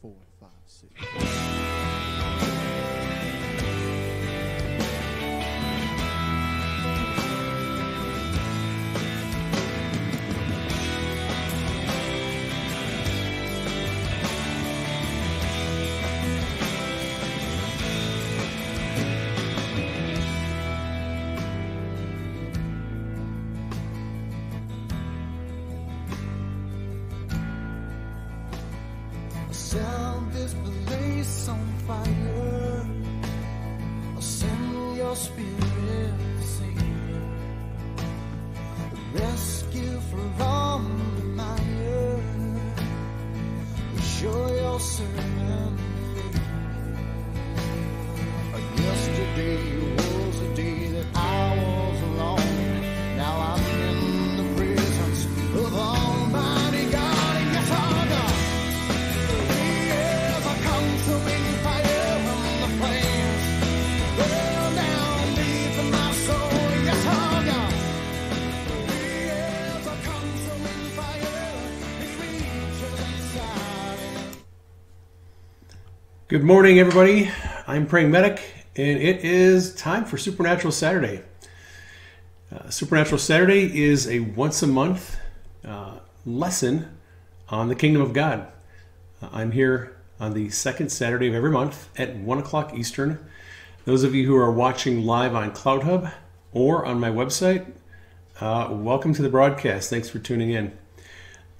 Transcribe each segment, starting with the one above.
four, five, six. Good morning, everybody. I'm Praying Medic, and it is time for Supernatural Saturday. Uh, Supernatural Saturday is a once a month uh, lesson on the Kingdom of God. Uh, I'm here on the second Saturday of every month at 1 o'clock Eastern. Those of you who are watching live on CloutHub or on my website, uh, welcome to the broadcast. Thanks for tuning in.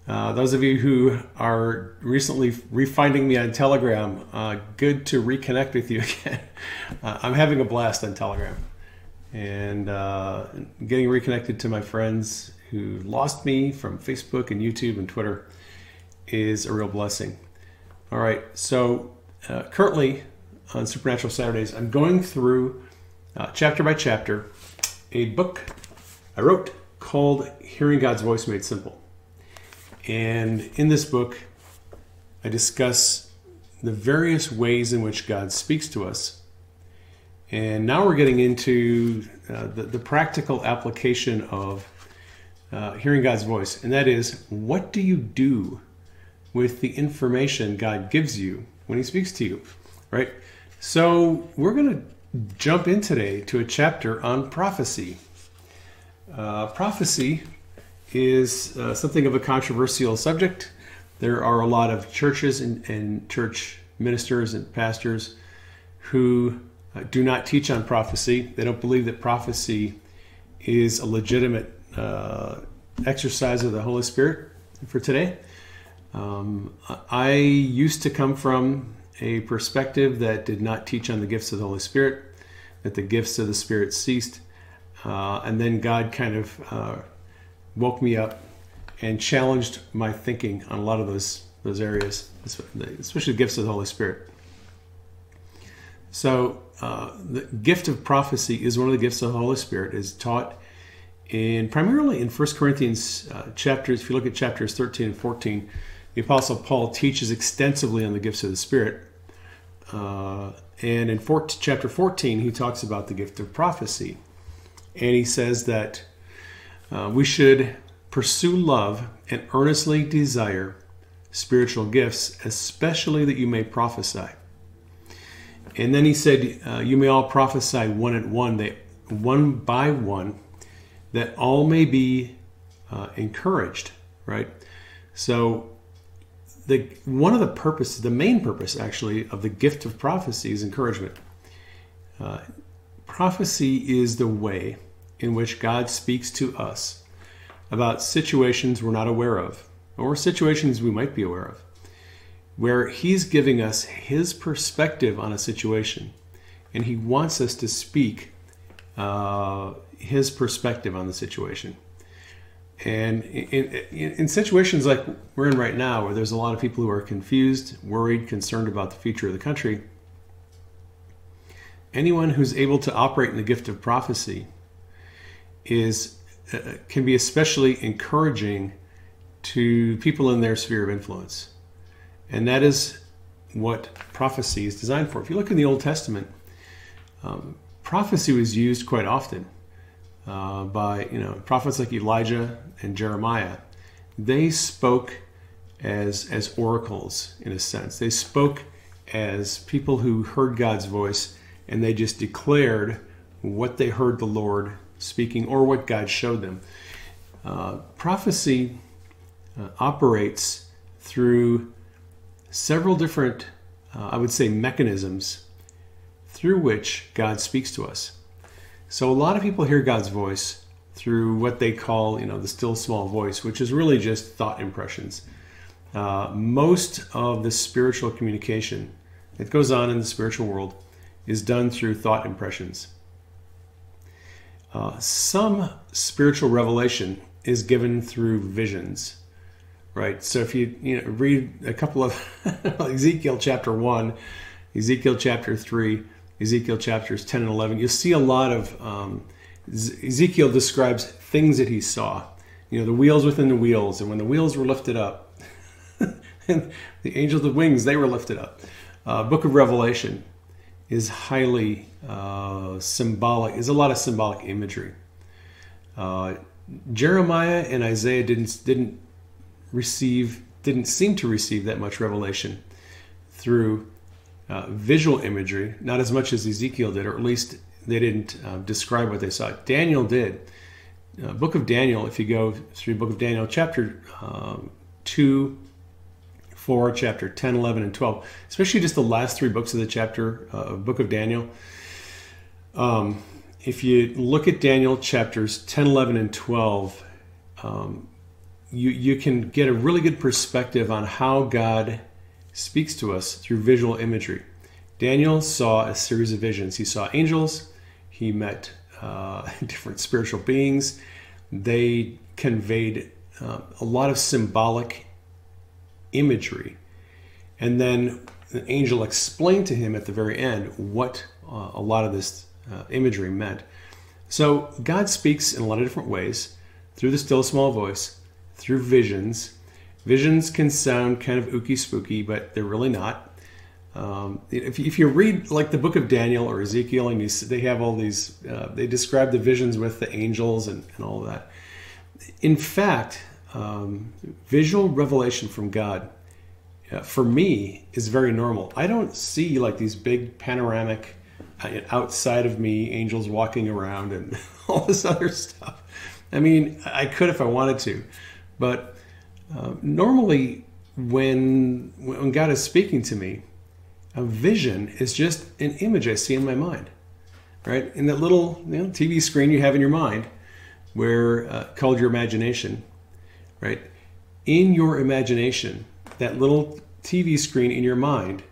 Uh, those of you who are recently refinding me on Telegram, uh, good to reconnect with you again. Uh, I'm having a blast on Telegram and uh, getting reconnected to my friends who lost me from Facebook and YouTube and Twitter is a real blessing. All right, so uh, currently on Supernatural Saturdays, I'm going through chapter by chapter a book I wrote called Hearing God's Voice Made Simple. And in this book, I discuss the various ways in which God speaks to us. And now we're getting into uh, the, the practical application of uh, hearing God's voice. And that is, what do you do with the information God gives you when He speaks to you? Right? So we're going to jump in today to a chapter on prophecy. Uh, prophecy is uh, something of a controversial subject. There are a lot of churches and, and church ministers and pastors who uh, do not teach on prophecy. They don't believe that prophecy is a legitimate uh, exercise of the Holy Spirit for today. Um, I used to come from a perspective that did not teach on the gifts of the Holy Spirit, that the gifts of the Spirit ceased. Uh, and then God kind of uh, woke me up and challenged my thinking on a lot of those those areas, especially the gifts of the Holy Spirit. So, uh, the gift of prophecy is one of the gifts of the Holy Spirit. is taught in primarily in 1 Corinthians uh, chapters. If you look at chapters 13 and 14, the Apostle Paul teaches extensively on the gifts of the Spirit. Uh, and in 14, chapter 14, he talks about the gift of prophecy. And he says that uh, we should pursue love and earnestly desire spiritual gifts, especially that you may prophesy. And then he said, uh, You may all prophesy one at one, that one by one, that all may be uh, encouraged, right? So, the one of the purposes, the main purpose actually, of the gift of prophecy is encouragement. Uh, prophecy is the way in which God speaks to us about situations we're not aware of, or situations we might be aware of, where He's giving us His perspective on a situation, and He wants us to speak uh, His perspective on the situation. And in, in, in situations like we're in right now, where there's a lot of people who are confused, worried, concerned about the future of the country, anyone who's able to operate in the gift of prophecy is uh, can be especially encouraging to people in their sphere of influence. And that is what prophecy is designed for. If you look in the Old Testament, um, prophecy was used quite often uh, by you know prophets like Elijah and Jeremiah. They spoke as as oracles in a sense. They spoke as people who heard God's voice and they just declared what they heard the Lord speaking or what God showed them. Uh, prophecy uh, operates through several different, uh, I would say, mechanisms through which God speaks to us. So a lot of people hear God's voice through what they call, you know, the still small voice, which is really just thought impressions. Uh, most of the spiritual communication that goes on in the spiritual world is done through thought impressions. Uh, some spiritual revelation is given through visions, right? So if you you know read a couple of Ezekiel chapter one, Ezekiel chapter three, Ezekiel chapters ten and eleven, you'll see a lot of um, Ezekiel describes things that he saw. You know, the wheels within the wheels, and when the wheels were lifted up, and the angels with wings they were lifted up. Uh, Book of Revelation is highly uh, symbolic. There's a lot of symbolic imagery. Uh, Jeremiah and Isaiah didn't didn't receive didn't seem to receive that much revelation through uh, visual imagery, not as much as Ezekiel did, or at least they didn't uh, describe what they saw. Daniel did. Uh, book of Daniel, if you go through Book of Daniel, chapter um, 2, 4, chapter 10, 11, and 12, especially just the last three books of the chapter, uh, Book of Daniel. Um, if you look at Daniel chapters 10, 11, and 12, um, you, you can get a really good perspective on how God speaks to us through visual imagery. Daniel saw a series of visions. He saw angels, he met uh, different spiritual beings. They conveyed uh, a lot of symbolic imagery. And then the angel explained to him at the very end what uh, a lot of this uh, imagery meant. So God speaks in a lot of different ways through the still small voice, through visions. Visions can sound kind of ooky spooky, but they're really not. Um, if, if, you read like the book of Daniel or Ezekiel, and you, they have all these, uh, they describe the visions with the angels and, and all that. In fact, um, visual revelation from God, uh, for me, is very normal. I don't see like these big panoramic outside of me angels walking around and all this other stuff. I mean, I could if I wanted to, but uh, normally when when God is speaking to me, a vision is just an image I see in my mind, right? In that little you know, TV screen you have in your mind, where uh, called your imagination, right? In your imagination, that little TV screen in your mind,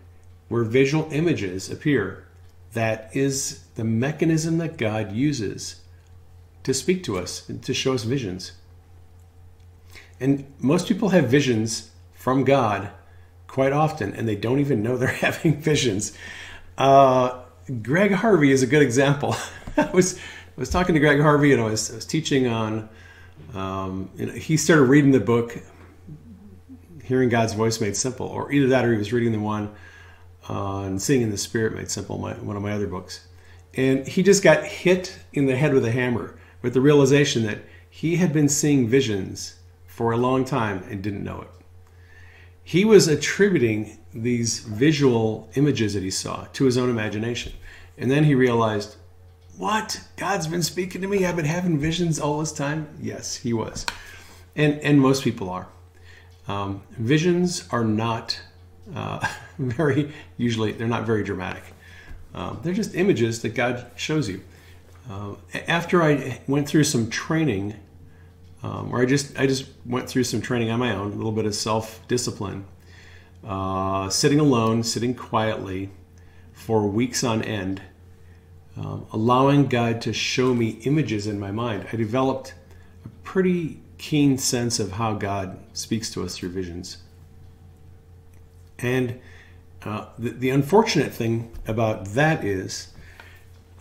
where visual images appear, that is the mechanism that God uses to speak to us and to show us visions. And most people have visions from God quite often, and they don't even know they're having visions. Uh, Greg Harvey is a good example. I was I was talking to Greg Harvey, and I was, I was teaching on. Um, you know, he started reading the book, "Hearing God's Voice Made Simple," or either that, or he was reading the one on "Seeing in the Spirit Made Simple," my, one of my other books, and he just got hit in the head with a hammer with the realization that he had been seeing visions for a long time and didn't know it he was attributing these visual images that he saw to his own imagination. And then he realized, what? God's been speaking to me? I've been having visions all this time? Yes, he was. And, and most people are. Um, visions are not uh, very, usually, they're not very dramatic. Um, they're just images that God shows you. Uh, after I went through some training um, where I just I just went through some training on my own, a little bit of self discipline, uh, sitting alone, sitting quietly for weeks on end, um, allowing God to show me images in my mind. I developed a pretty keen sense of how God speaks to us through visions. And uh, the, the, unfortunate thing about that is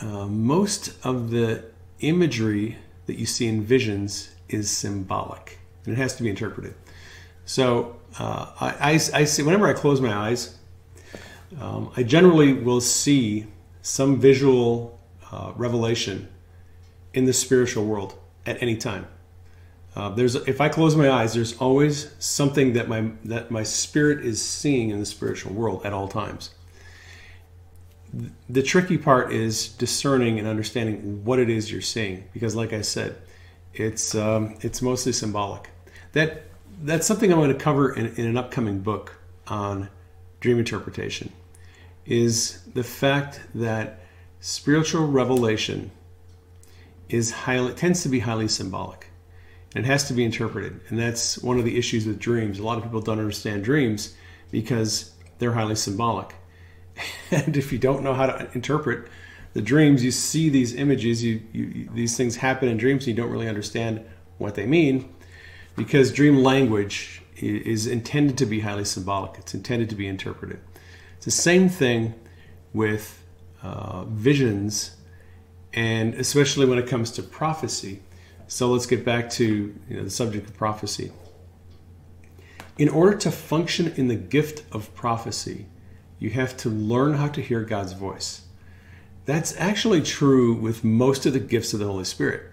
uh, most of the imagery that you see in visions is symbolic and it has to be interpreted. So uh, I, I, I, see whenever I close my eyes, um, I generally will see some visual uh, revelation in the spiritual world at any time. Uh, there's if I close my eyes, there's always something that my that my spirit is seeing in the spiritual world at all times. The tricky part is discerning and understanding what it is you're seeing, because, like I said, it's um, it's mostly symbolic. That that's something I'm going to cover in, in an upcoming book on dream interpretation. Is the fact that spiritual revelation is highly tends to be highly symbolic and it has to be interpreted. And that's one of the issues with dreams. A lot of people don't understand dreams because they're highly symbolic. And if you don't know how to interpret the dreams you see these images you, you these things happen in dreams and you don't really understand what they mean because dream language is intended to be highly symbolic. It's intended to be interpreted. It's the same thing with uh, visions and especially when it comes to prophecy. So let's get back to you know, the subject of prophecy. In order to function in the gift of prophecy, you have to learn how to hear God's voice. That's actually true with most of the gifts of the Holy Spirit.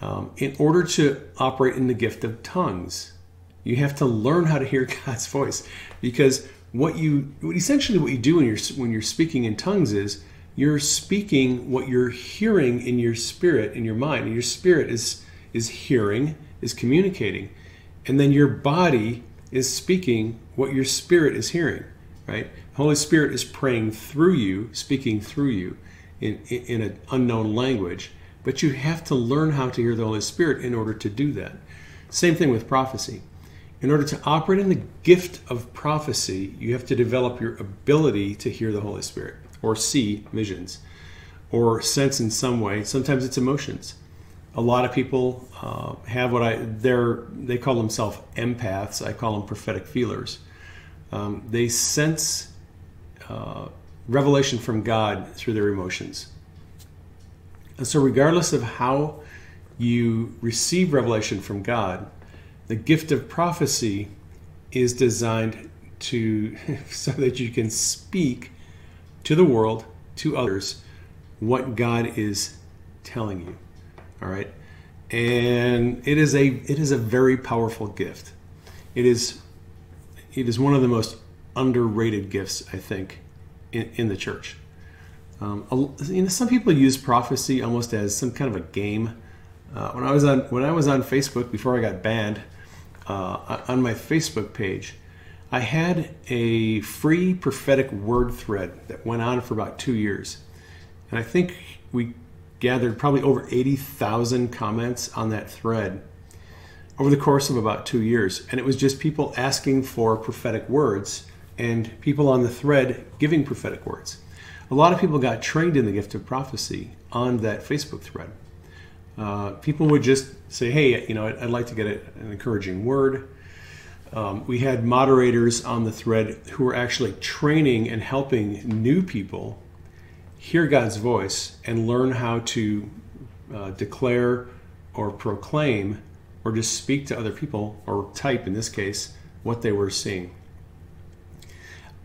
Um, in order to operate in the gift of tongues, you have to learn how to hear God's voice because what you essentially what you do when you're when you're speaking in tongues is you're speaking what you're hearing in your spirit in your mind. And your spirit is is hearing is communicating. And then your body is speaking what your spirit is hearing right? Holy spirit is praying through you speaking through you in, in, in an unknown language. But you have to learn how to hear the holy spirit in order to do that. Same thing with prophecy. In order to operate in the gift of prophecy you have to develop your ability to hear the holy spirit or see visions or sense in some way. Sometimes it's emotions. A lot of people uh, have what I they're they call themselves empaths. I call them prophetic feelers. Um, they sense uh, revelation from God through their emotions. And so, regardless of how you receive revelation from God, the gift of prophecy is designed to so that you can speak to the world, to others, what God is telling you. All right? And it is a it is a very powerful gift. It is it is one of the most underrated gifts, I think, in, in the church. Um, you know, some people use prophecy almost as some kind of a game. Uh, when I was on when I was on Facebook before I got banned, uh, on my Facebook page, I had a free prophetic word thread that went on for about two years. And I think we gathered probably over 80,000 comments on that thread over the course of about two years. And it was just people asking for prophetic words and people on the thread giving prophetic words. A lot of people got trained in the gift of prophecy on that Facebook thread. Uh, people would just say, hey, you know, I'd, I'd like to get an encouraging word um, we had moderators on the thread who were actually training and helping new people hear God's voice and learn how to uh, declare or proclaim or just speak to other people or type in this case what they were seeing.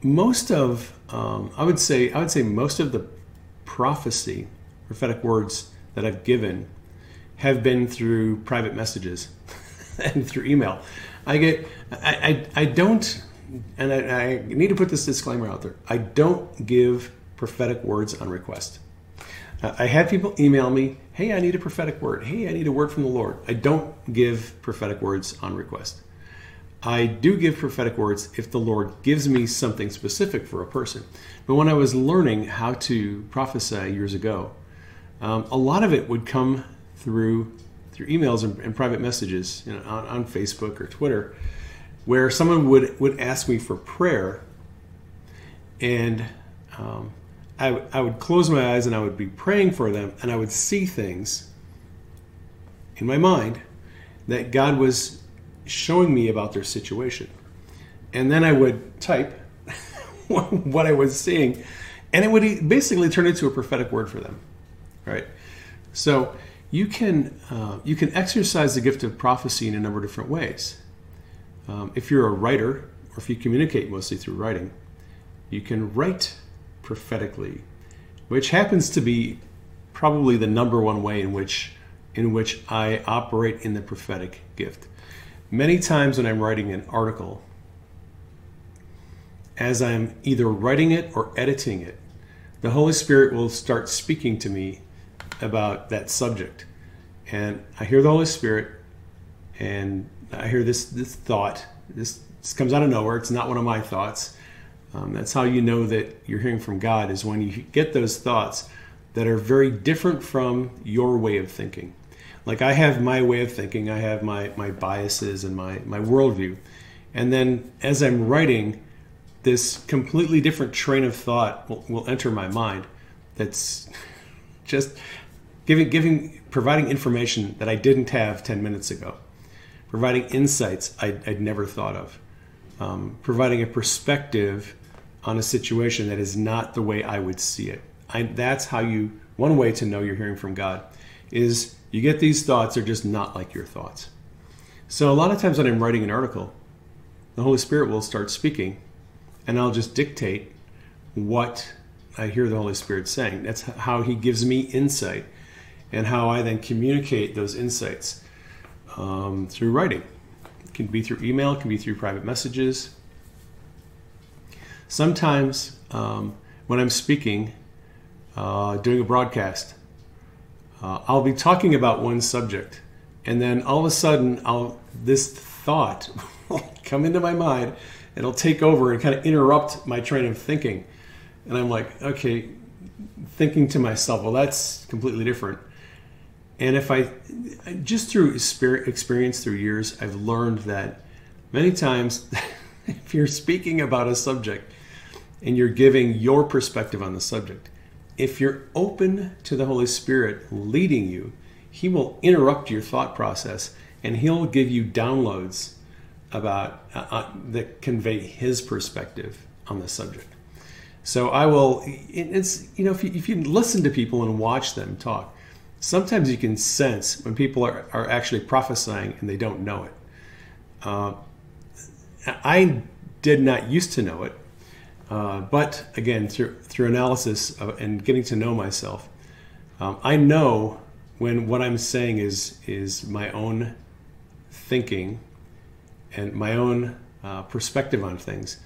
Most of, um, I would say, I would say most of the prophecy, prophetic words that I've given have been through private messages and through email. I get, I, I, I don't, and I, I need to put this disclaimer out there. I don't give prophetic words on request. Uh, I had people email me, hey, I need a prophetic word. Hey, I need a word from the Lord. I don't give prophetic words on request. I do give prophetic words if the Lord gives me something specific for a person. But when I was learning how to prophesy years ago, um, a lot of it would come through through emails and, and private messages you know, on, on, Facebook or Twitter, where someone would, would ask me for prayer, and um, I, I would close my eyes and I would be praying for them, and I would see things in my mind that God was showing me about their situation. And then I would type what I was seeing, and it would basically turn into a prophetic word for them, right? So you can uh, you can exercise the gift of prophecy in a number of different ways. Um, if you're a writer, or if you communicate mostly through writing, you can write prophetically, which happens to be probably the number one way in which in which I operate in the prophetic gift. Many times when I'm writing an article, as I'm either writing it or editing it, the Holy Spirit will start speaking to me about that subject. And I hear the Holy Spirit and I hear this this thought. This, this comes out of nowhere. It's not one of my thoughts. Um, that's how you know that you're hearing from God is when you get those thoughts that are very different from your way of thinking. Like I have my way of thinking, I have my my biases and my my worldview, and then as I'm writing, this completely different train of thought will, will enter my mind. That's just giving giving providing information that I didn't have ten minutes ago providing insights I'd, I'd never thought of, um, providing a perspective on a situation that is not the way I would see it. I, that's how you, one way to know you're hearing from God is you get these thoughts, they're just not like your thoughts. So a lot of times when I'm writing an article, the Holy Spirit will start speaking and I'll just dictate what I hear the Holy Spirit saying. That's how He gives me insight and how I then communicate those insights um, through writing. It can be through email, it can be through private messages. Sometimes um, when I'm speaking, uh, doing a broadcast, uh, I'll be talking about one subject, and then all of a sudden, I'll this thought will come into my mind. It'll take over and kind of interrupt my train of thinking, and I'm like, okay, thinking to myself, well, that's completely different. And if I, just through experience through years, I've learned that many times, if you're speaking about a subject and you're giving your perspective on the subject, if you're open to the Holy Spirit leading you, He will interrupt your thought process and He'll give you downloads about uh, uh, that convey His perspective on the subject. So I will. It's you know if you, if you listen to people and watch them talk, sometimes you can sense when people are, are actually prophesying and they don't know it. Uh, I did not used to know it, uh, but again, through, through analysis of, and getting to know myself, um, I know when what I'm saying is is my own thinking and my own uh, perspective on things,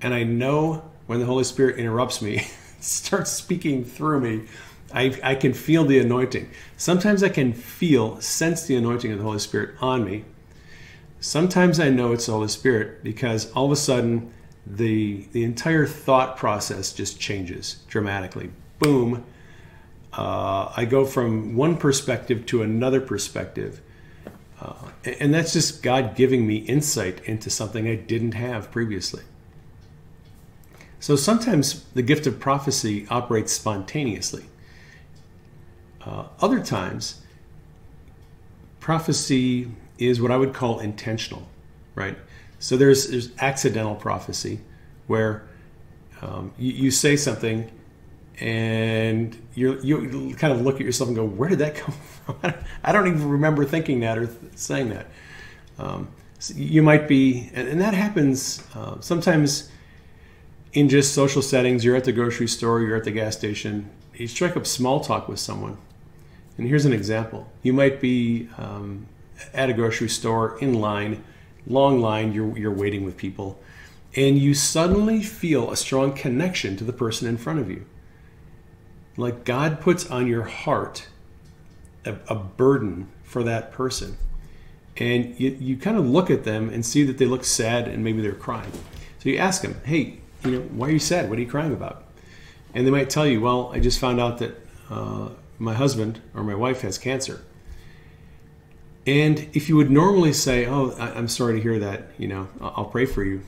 and I know when the Holy Spirit interrupts me, starts speaking through me I, I can feel the anointing. Sometimes I can feel, sense the anointing of the Holy Spirit on me. Sometimes I know it's the Holy Spirit because all of a sudden the the entire thought process just changes dramatically. Boom. Uh, I go from one perspective to another perspective. Uh, and that's just God giving me insight into something I didn't have previously. So sometimes the gift of prophecy operates spontaneously. Uh, other times, prophecy is what I would call intentional, right? So there's, there's accidental prophecy where um, you, you, say something and you you kind of look at yourself and go, where did that come from? I don't even remember thinking that or th- saying that. Um, so you might be, and, and that happens uh, sometimes in just social settings. You're at the grocery store, you're at the gas station, you strike up small talk with someone and here's an example. You might be um, at a grocery store in line, long line, you're, you're waiting with people, and you suddenly feel a strong connection to the person in front of you. Like God puts on your heart a, a burden for that person. And you, you kind of look at them and see that they look sad and maybe they're crying. So you ask them, hey, you know, why are you sad? What are you crying about? And they might tell you, well, I just found out that uh, my husband or my wife has cancer. And if you would normally say, Oh, I'm sorry to hear that, you know, I'll pray for you,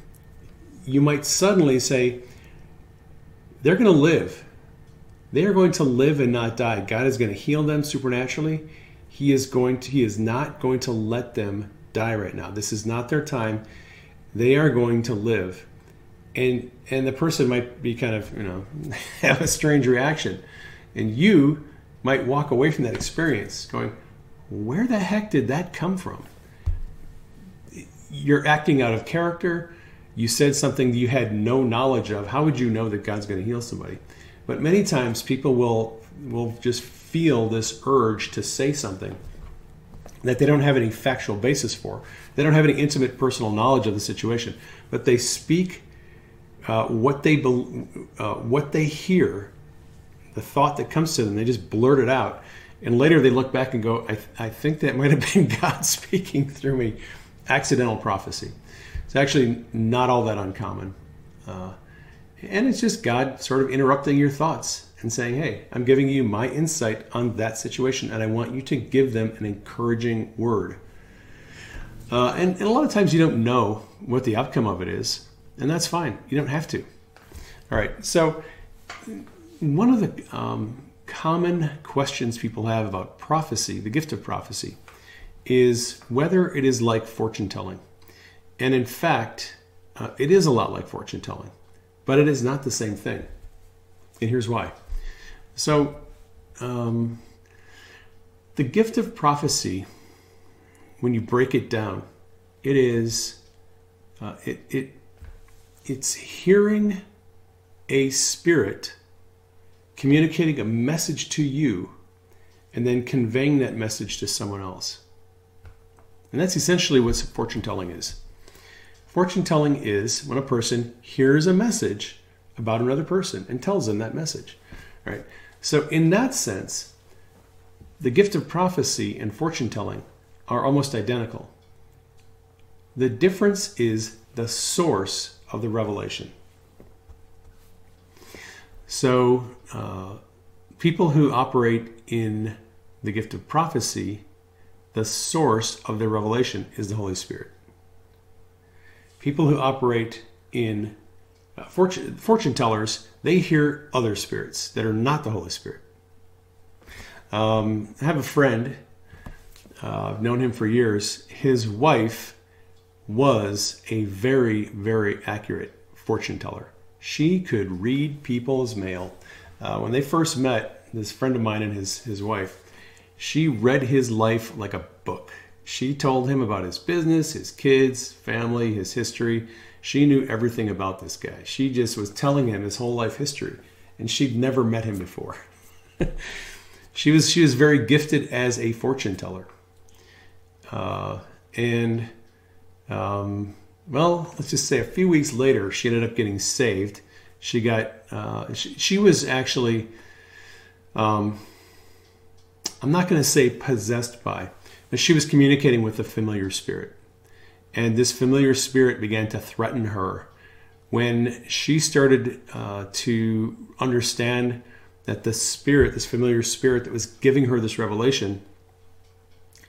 you might suddenly say, They're going to live. They are going to live and not die. God is going to heal them supernaturally. He is going to, He is not going to let them die right now. This is not their time. They are going to live. And and the person might be kind of, you know, have a strange reaction. And you might walk away from that experience going, where the heck did that come from? You're acting out of character. You said something you had no knowledge of. How would you know that God's going to heal somebody? But many times people will will just feel this urge to say something that they don't have any factual basis for. They don't have any intimate personal knowledge of the situation, but they speak uh, what they bel uh, what they hear, the thought that comes to them. They just blurt it out, and later they look back and go, "I, th- I think that might have been God speaking through me." Accidental prophecy. It's actually not all that uncommon, uh, and it's just God sort of interrupting your thoughts and saying, Hey, I'm giving you my insight on that situation, and I want you to give them an encouraging word. Uh, and, and, a lot of times you don't know what the outcome of it is, and that's fine. You don't have to. All right, so one of the um, common questions people have about prophecy, the gift of prophecy, is whether it is like fortune telling. And in fact, uh, it is a lot like fortune telling, but it is not the same thing. And here's why. So, um, the gift of prophecy, when you break it down, it is uh, it, it it's hearing a spirit communicating a message to you and then conveying that message to someone else. And that's essentially what fortune telling is. Fortune telling is when a person hears a message about another person and tells them that message. Right? So, in that sense, the gift of prophecy and fortune telling are almost identical. The difference is the source of the revelation. So, uh, people who operate in the gift of prophecy, the source of their revelation is the Holy Spirit. People who operate in uh, fortune, fortune tellers, they hear other spirits that are not the Holy Spirit. Um, I have a friend, uh, I've known him for years. His wife was a very, very accurate fortune teller. She could read people's mail. Uh, when they first met, this friend of mine and his, his wife, she read his life like a book. She told him about his business, his kids, family, his history. She knew everything about this guy. She just was telling him his whole life history, and she'd never met him before. she was she was very gifted as a fortune teller, uh, and um, well, let's just say a few weeks later, she ended up getting saved. She got uh, she, she, was actually um, I'm not going to say possessed by, but she was communicating with a familiar spirit. And this familiar spirit began to threaten her when she started uh, to understand that the spirit, this familiar spirit that was giving her this revelation,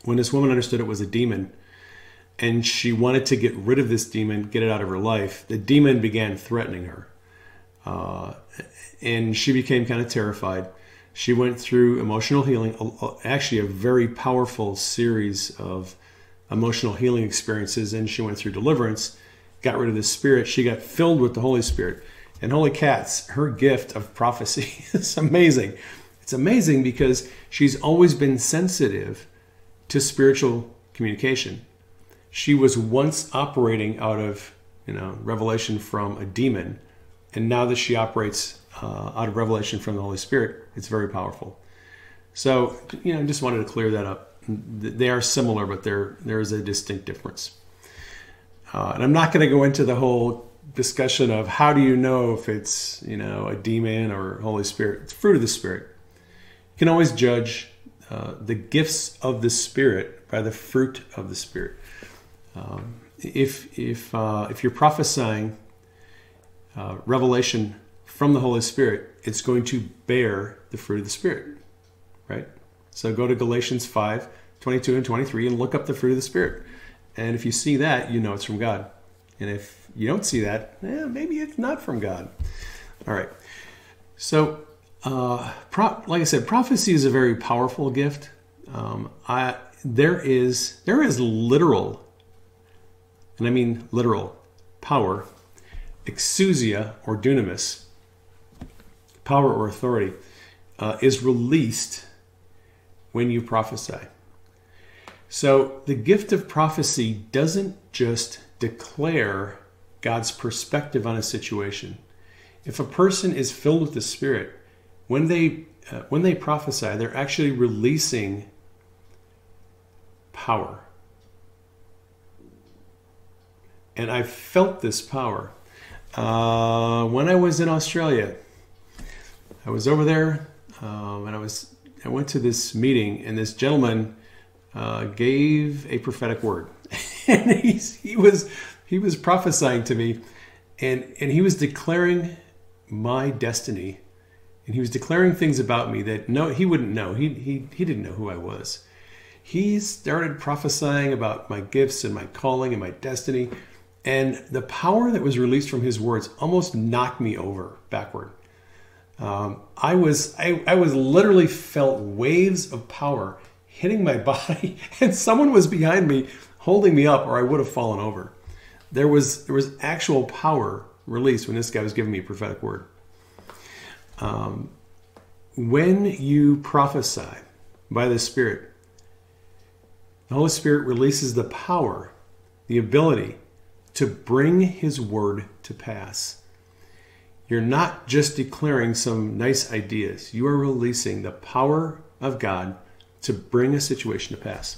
when this woman understood it was a demon and she wanted to get rid of this demon, get it out of her life, the demon began threatening her. Uh, and she became kind of terrified. She went through emotional healing, actually, a very powerful series of emotional healing experiences and she went through deliverance, got rid of the spirit. She got filled with the Holy Spirit. And holy cats, her gift of prophecy is amazing. It's amazing because she's always been sensitive to spiritual communication. She was once operating out of, you know, revelation from a demon, and now that she operates uh, out of revelation from the Holy Spirit, it's very powerful. So, you know, just wanted to clear that up they are similar, but there there is a distinct difference. Uh, and I'm not going to go into the whole discussion of how do you know if it's you know a demon or Holy Spirit. It's fruit of the Spirit. You can always judge uh, the gifts of the Spirit by the fruit of the Spirit. Um, if if uh, if you're prophesying uh, revelation from the Holy Spirit, it's going to bear the fruit of the Spirit, right? So go to Galatians 5 22 and 23 and look up the fruit of the Spirit. And if you see that, you know it's from God. And if you don't see that, eh, maybe it's not from God. All right. So, uh, pro- like I said, prophecy is a very powerful gift. Um, I, there is there is literal, and I mean literal, power, exousia or dunamis, power or authority, uh, is released when you prophesy. So the gift of prophecy doesn't just declare God's perspective on a situation. If a person is filled with the Spirit, when they uh, when they prophesy, they're actually releasing power. And I felt this power. Uh, when I was in Australia, I was over there um, and I was I went to this meeting and this gentleman uh, gave a prophetic word. And he's, he was he was prophesying to me and and he was declaring my destiny and he was declaring things about me that no he wouldn't know. He he, he didn't know who I was. He started prophesying about my gifts and my calling and my destiny and the power that was released from his words almost knocked me over backward um, I was I, I was literally felt waves of power hitting my body, and someone was behind me holding me up, or I would have fallen over. There was there was actual power released when this guy was giving me a prophetic word. Um, when you prophesy by the Spirit, the Holy Spirit releases the power, the ability to bring His word to pass. You're not just declaring some nice ideas, you are releasing the power of God to bring a situation to pass.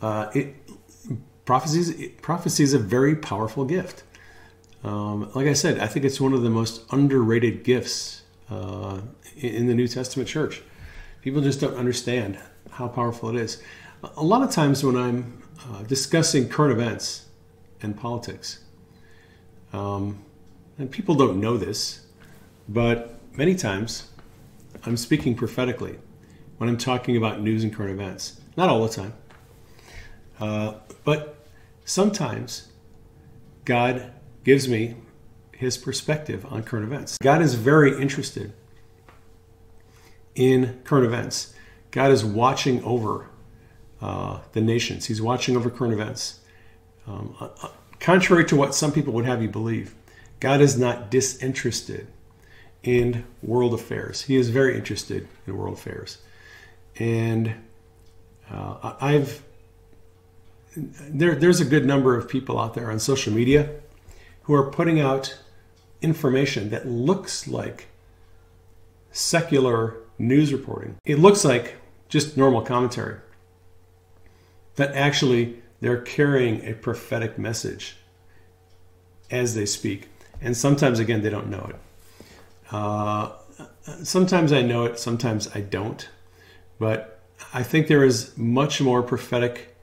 Uh, it, prophecies, prophecy is a very powerful gift. Um, like I said, I think it's one of the most underrated gifts uh, in the New Testament church. People just don't understand how powerful it is. A lot of times when I'm uh, discussing current events and politics, um, and people don't know this, but many times I'm speaking prophetically when I'm talking about news and current events. Not all the time. Uh, but sometimes God gives me his perspective on current events. God is very interested in current events. God is watching over uh, the nations, He's watching over current events. Um, uh, uh contrary to what some people would have you believe, God is not disinterested in world affairs. He is very interested in world affairs. And uh, I've there, there's a good number of people out there on social media who are putting out information that looks like secular news reporting. It looks like just normal commentary. But actually, they're carrying a prophetic message as they speak and sometimes again they don't know it. Uh, sometimes I know it, sometimes I don't, but I think there is much more prophetic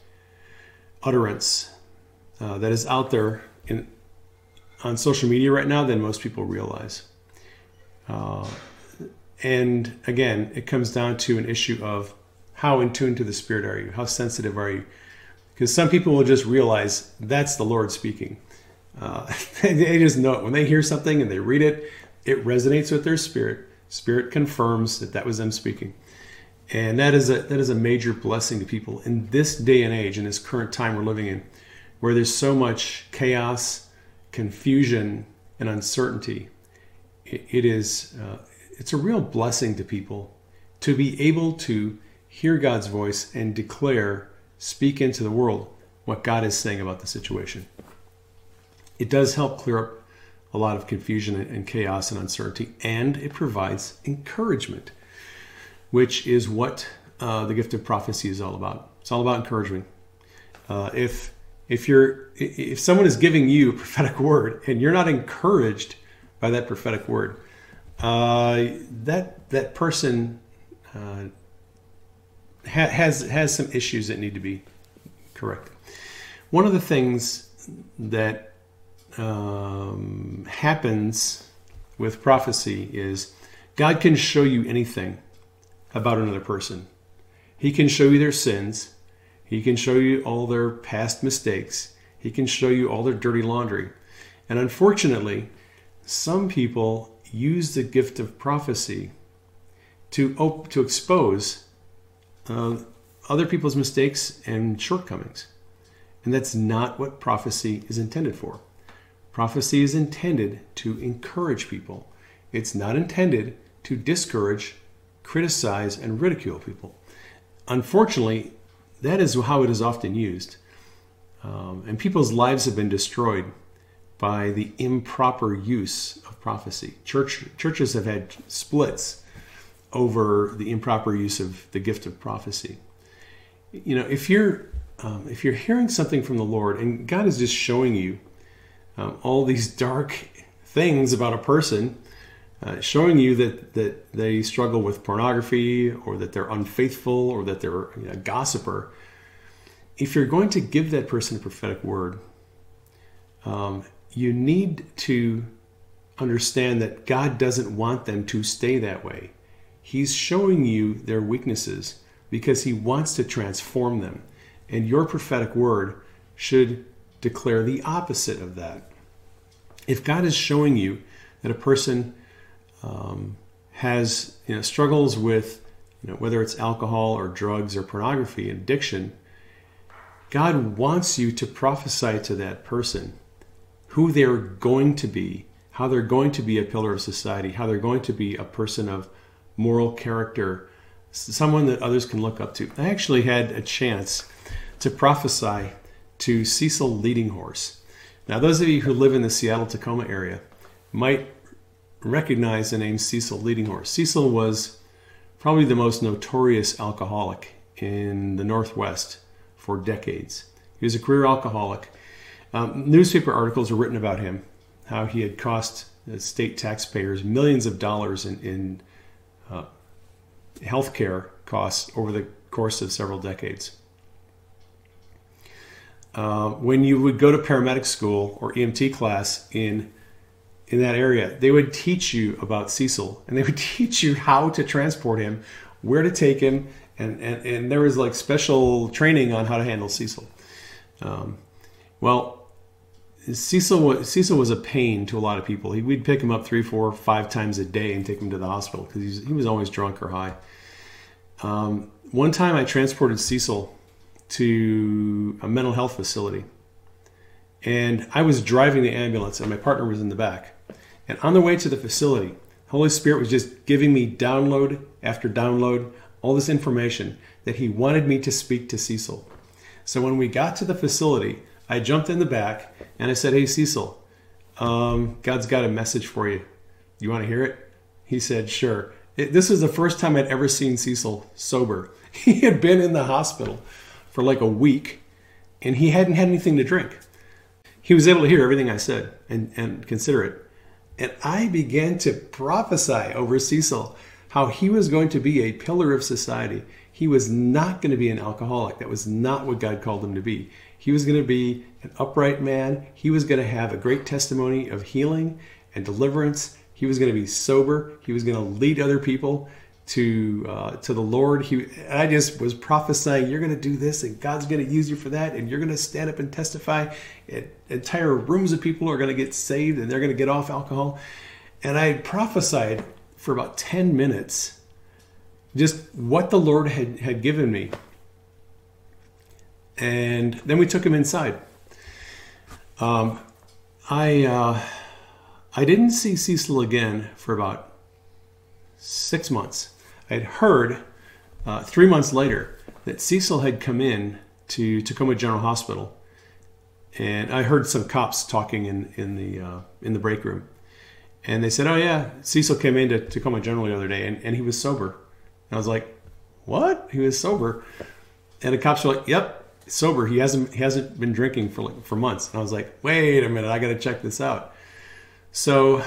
utterance uh, that is out there in on social media right now than most people realize. Uh, and again, it comes down to an issue of how in tune to the Spirit are you? How sensitive are you? Because some people will just realize that's the Lord speaking. Uh, they just know it. When they hear something and they read it, it resonates with their spirit. Spirit confirms that that was them speaking. And that is a that is a major blessing to people in this day and age, in this current time we're living in, where there's so much chaos, confusion, and uncertainty. it, it is uh, it's a real blessing to people to be able to hear God's voice and declare, speak into the world what God is saying about the situation it does help clear up a lot of confusion and chaos and uncertainty, and it provides encouragement, which is what uh, the gift of prophecy is all about. It's all about encouragement. Uh, if if you're if someone is giving you a prophetic word and you're not encouraged by that prophetic word, uh, that that person uh, ha- has has some issues that need to be corrected. One of the things that um, happens with prophecy is God can show you anything about another person. He can show you their sins. He can show you all their past mistakes. He can show you all their dirty laundry. And unfortunately, some people use the gift of prophecy to, op- to expose other people's mistakes and shortcomings. And that's not what prophecy is intended for. Prophecy is intended to encourage people. It's not intended to discourage, criticize, and ridicule people. Unfortunately, that is how it is often used. Um, and people's lives have been destroyed by the improper use of prophecy. Church, churches have had splits over the improper use of the gift of prophecy. you know, if you're um, if you're hearing something from the Lord and God is just showing you um, all these dark things about a person, uh, showing you that that they struggle with pornography or that they're unfaithful or that they're you know, a gossiper, if you're going to give that person a prophetic word, um, you need to understand that God doesn't want them to stay that way. He's showing you their weaknesses because He wants to transform them. And your prophetic word should declare the opposite of that. If God is showing you that a person um, has you know, struggles with you know, whether it's alcohol or drugs or pornography, addiction, God wants you to prophesy to that person who they're going to be, how they're going to be a pillar of society, how they're going to be a person of moral character, someone that others can look up to. I actually had a chance to prophesy to Cecil Leading Horse. Now, those of you who live in the Seattle Tacoma area might recognize the name Cecil Leading Horse. Cecil was probably the most notorious alcoholic in the Northwest for decades. He was a career alcoholic. Um, newspaper articles were written about him, how he had cost state taxpayers millions of dollars in, in uh, health care costs over the course of several decades. Uh, when you would go to paramedic school or EMT class in in that area, they would teach you about Cecil and they would teach you how to transport him, where to take him, and, and, and there was like special training on how to handle Cecil. Um, well, Cecil was, Cecil was a pain to a lot of people. He, we'd pick him up three, four, five times a day and take him to the hospital because he was always drunk or high. Um, one time I transported Cecil to a mental health facility. And I was driving the ambulance and my partner was in the back. And on the way to the facility, Holy Spirit was just giving me download after download all this information that he wanted me to speak to Cecil. So when we got to the facility, I jumped in the back and I said, Hey, Cecil, um, God's got a message for you. You want to hear it? He said, Sure. It, this is the first time I'd ever seen Cecil sober. He had been in the hospital for like a week and he hadn't had anything to drink. He was able to hear everything I said and, and consider it. And I began to prophesy over Cecil how he was going to be a pillar of society. He was not going to be an alcoholic. That was not what God called him to be. He was going to be an upright man. He was going to have a great testimony of healing and deliverance. He was going to be sober. He was going to lead other people to uh, to the Lord. He, I just was prophesying, you're going to do this, and God's going to use you for that, and you're going to stand up and testify. And entire rooms of people are going to get saved, and they're going to get off alcohol. And I prophesied for about 10 minutes just what the Lord had, had given me. And then we took him inside. Um, I, uh, I didn't see Cecil again for about six months. I had heard uh, three months later that Cecil had come in to Tacoma General Hospital, and I heard some cops talking in in the uh, in the break room, and they said, "Oh yeah, Cecil came into Tacoma General the other day, and, and he was sober." And I was like, "What? He was sober?" And the cops were like, "Yep, sober. He hasn't he hasn't been drinking for like for months." And I was like, "Wait a minute, I got to check this out." So,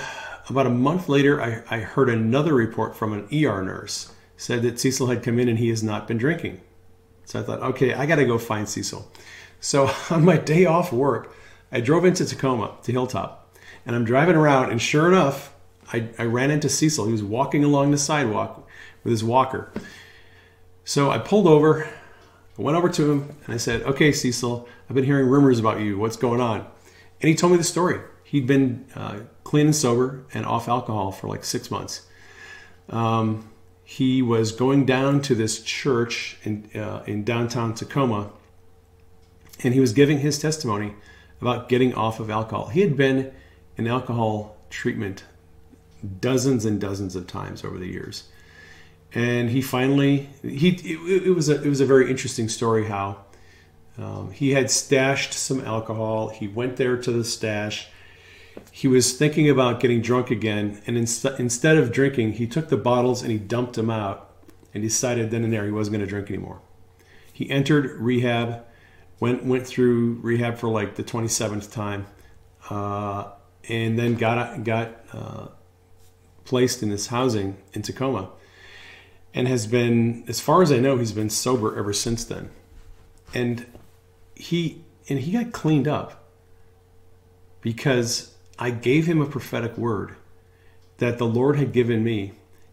about a month later, I, I heard another report from an ER nurse said that Cecil had come in and he has not been drinking. So I thought, okay, I got to go find Cecil. So on my day off work, I drove into Tacoma to Hilltop and I'm driving around, and sure enough, I, I ran into Cecil. He was walking along the sidewalk with his walker. So I pulled over, I went over to him, and I said, Okay, Cecil, I've been hearing rumors about you. What's going on? And he told me the story. He'd been uh, clean and sober and off alcohol for like six months. Um, he was going down to this church in, uh, in downtown Tacoma, and he was giving his testimony about getting off of alcohol. He had been in alcohol treatment dozens and dozens of times over the years. And he finally he it, it was a it was a very interesting story how um, he had stashed some alcohol. He went there to the stash. He was thinking about getting drunk again, and inst- instead of drinking, he took the bottles and he dumped them out, and decided then and there he wasn't going to drink anymore. he entered rehab, went went through rehab for like the 27th time, uh, and then got got uh, placed in this housing in Tacoma, and has been, as far as I know, he's been sober ever since then, and he and he got cleaned up because I gave him a prophetic word that the Lord had given me,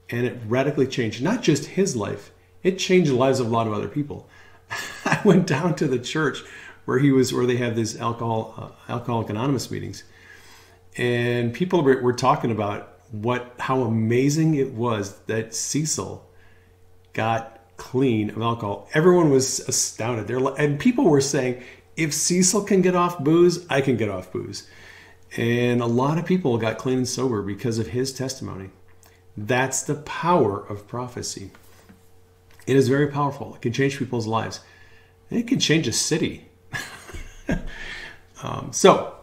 and it radically changed not just his life, it changed the lives of a lot of other people. I went down to the church where he was, where they have these alcohol uh, alcoholic anonymous meetings, and people were, were talking about what how amazing it was that Cecil got clean of alcohol. Everyone was astounded. They're and people were saying, if Cecil can get off booze, I can get off booze. And a lot of people got clean and sober because of his testimony. That's the power of prophecy. It is very powerful. It can change people's lives. It can change a city. um, so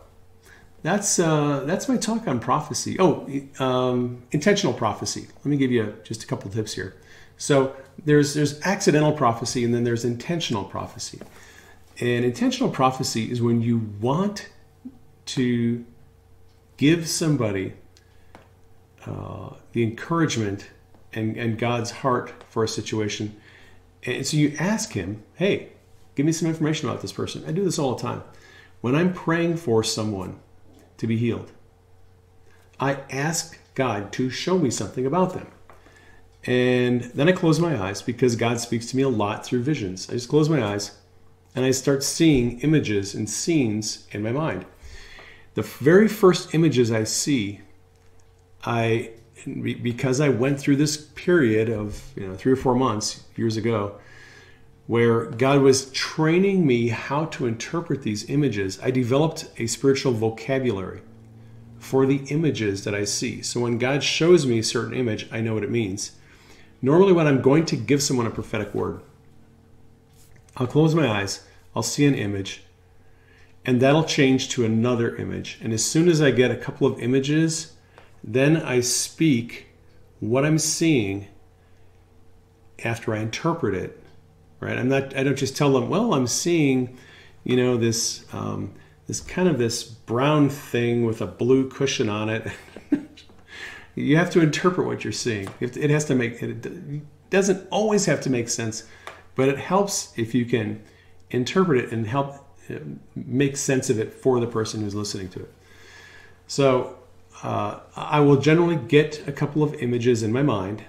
that's uh, that's my talk on prophecy. Oh, um, intentional prophecy. Let me give you just a couple tips here. So there's there's accidental prophecy and then there's intentional prophecy. And intentional prophecy is when you want to give somebody uh, the encouragement and, and God's heart for a situation. And so you ask Him, hey, give me some information about this person. I do this all the time. When I'm praying for someone to be healed, I ask God to show me something about them. And then I close my eyes because God speaks to me a lot through visions. I just close my eyes and I start seeing images and scenes in my mind. The very first images I see, I because I went through this period of you know three or four months years ago, where God was training me how to interpret these images. I developed a spiritual vocabulary for the images that I see. So when God shows me a certain image, I know what it means. Normally, when I'm going to give someone a prophetic word, I'll close my eyes, I'll see an image, and that'll change to another image. And as soon as I get a couple of images, then I speak what I'm seeing after I interpret it. Right? I'm not. I don't just tell them. Well, I'm seeing, you know, this um, this kind of this brown thing with a blue cushion on it. you have to interpret what you're seeing. It has to make. It doesn't always have to make sense, but it helps if you can interpret it and help make sense of it for the person who's listening to it. So uh, I will generally get a couple of images in my mind.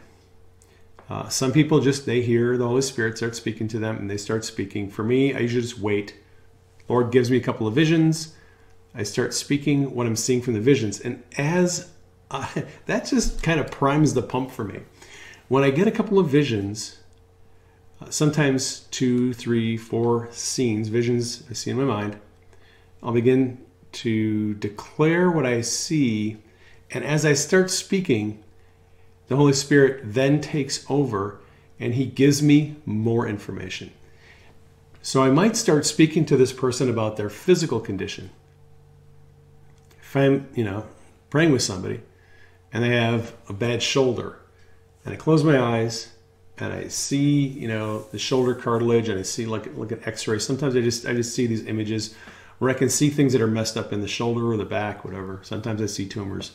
Uh, some people just they hear the Holy Spirit start speaking to them and they start speaking. For me, I usually just wait. Lord gives me a couple of visions. I start speaking what I'm seeing from the visions, and as I, uh, that just kind of primes the pump for me. When I get a couple of visions, uh, sometimes two, three, four scenes, visions I see in my mind. I'll begin to declare what I see. And as I start speaking, the Holy Spirit then takes over and he gives me more information. So I might start speaking to this person about their physical condition. If I'm, you know, praying with somebody and they have a bad shoulder, and I close my eyes and I see, you know, the shoulder cartilage, and I see like look at X-ray. Sometimes I just I just see these images where I can see things that are messed up in the shoulder or the back, whatever. Sometimes I see tumors.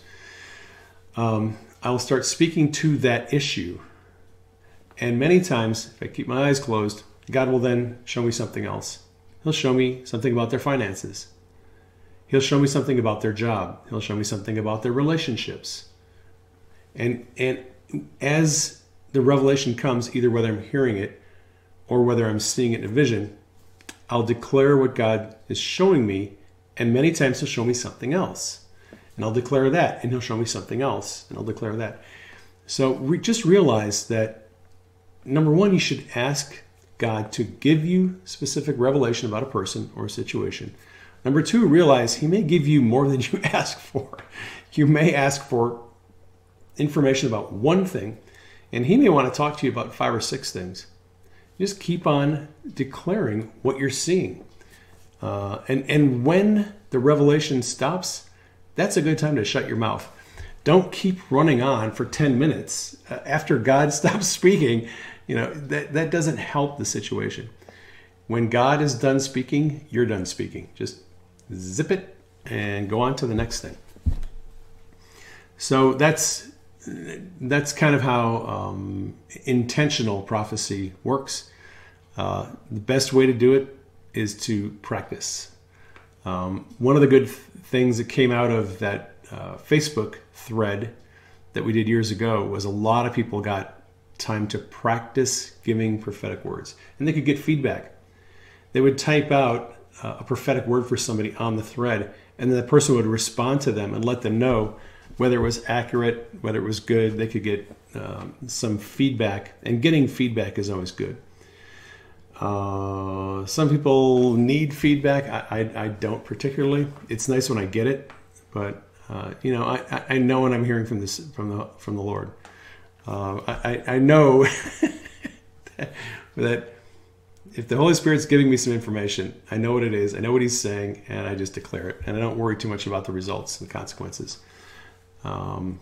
Um, I will start speaking to that issue, and many times, if I keep my eyes closed, God will then show me something else. He'll show me something about their finances. He'll show me something about their job. He'll show me something about their relationships. And and as the revelation comes either whether I'm hearing it or whether I'm seeing it in a vision, I'll declare what God is showing me, and many times He'll show me something else. And I'll declare that, and He'll show me something else, and I'll declare that. So we just realize that number one, you should ask God to give you specific revelation about a person or a situation. Number two, realize He may give you more than you ask for. You may ask for information about one thing, and he may want to talk to you about five or six things. Just keep on declaring what you're seeing. Uh, and, and when the revelation stops, that's a good time to shut your mouth. Don't keep running on for 10 minutes uh, after God stops speaking. You know, that, that doesn't help the situation. when God is done speaking, you're done speaking. Just zip it and go on to the next thing. So that's that's kind of how um, intentional prophecy works. Uh, the best way to do it is to practice. Um, one of the good th- things that came out of that uh, Facebook thread that we did years ago was a lot of people got time to practice giving prophetic words, and they could get feedback. They would type out uh, a prophetic word for somebody on the thread, and then the person would respond to them and let them know whether it was accurate, whether it was good. They could get um, some feedback, and getting feedback is always good. Uh, some people need feedback. I, I, I, don't particularly. It's nice when I get it, but uh, you know, I, I know when I'm hearing from this from the from the Lord. Uh, I, I know that if the Holy Spirit's giving me some information, I know what it is, I know what He's saying, and I just declare it, and I don't worry too much about the results and the consequences. Um,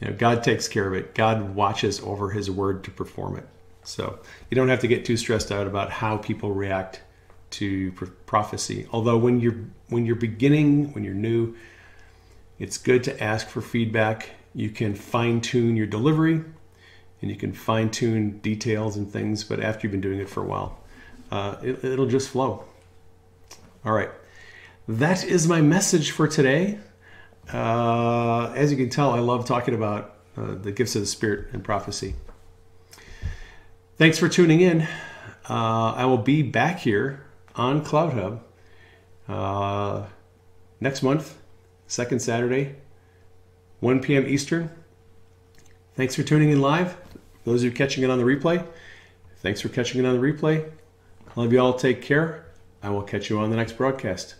you know, God takes care of it. God watches over His word to perform it. So you don't have to get too stressed out about how people react to prophecy. Although when you're when you're beginning, when you're new, it's good to ask for feedback. You can fine tune your delivery, and you can fine tune details and things. But after you've been doing it for a while, uh, it, it'll just flow. All right, that is my message for today. Uh, as you can tell, I love talking about uh, the gifts of the Spirit and prophecy. Thanks for tuning in. Uh, I will be back here on CloutHub uh, next month, second Saturday, 1 p.m. Eastern. Thanks for tuning in live. Those who are catching it on the replay, thanks for catching it on the replay. Love you all. Take care. I will catch you on the next broadcast.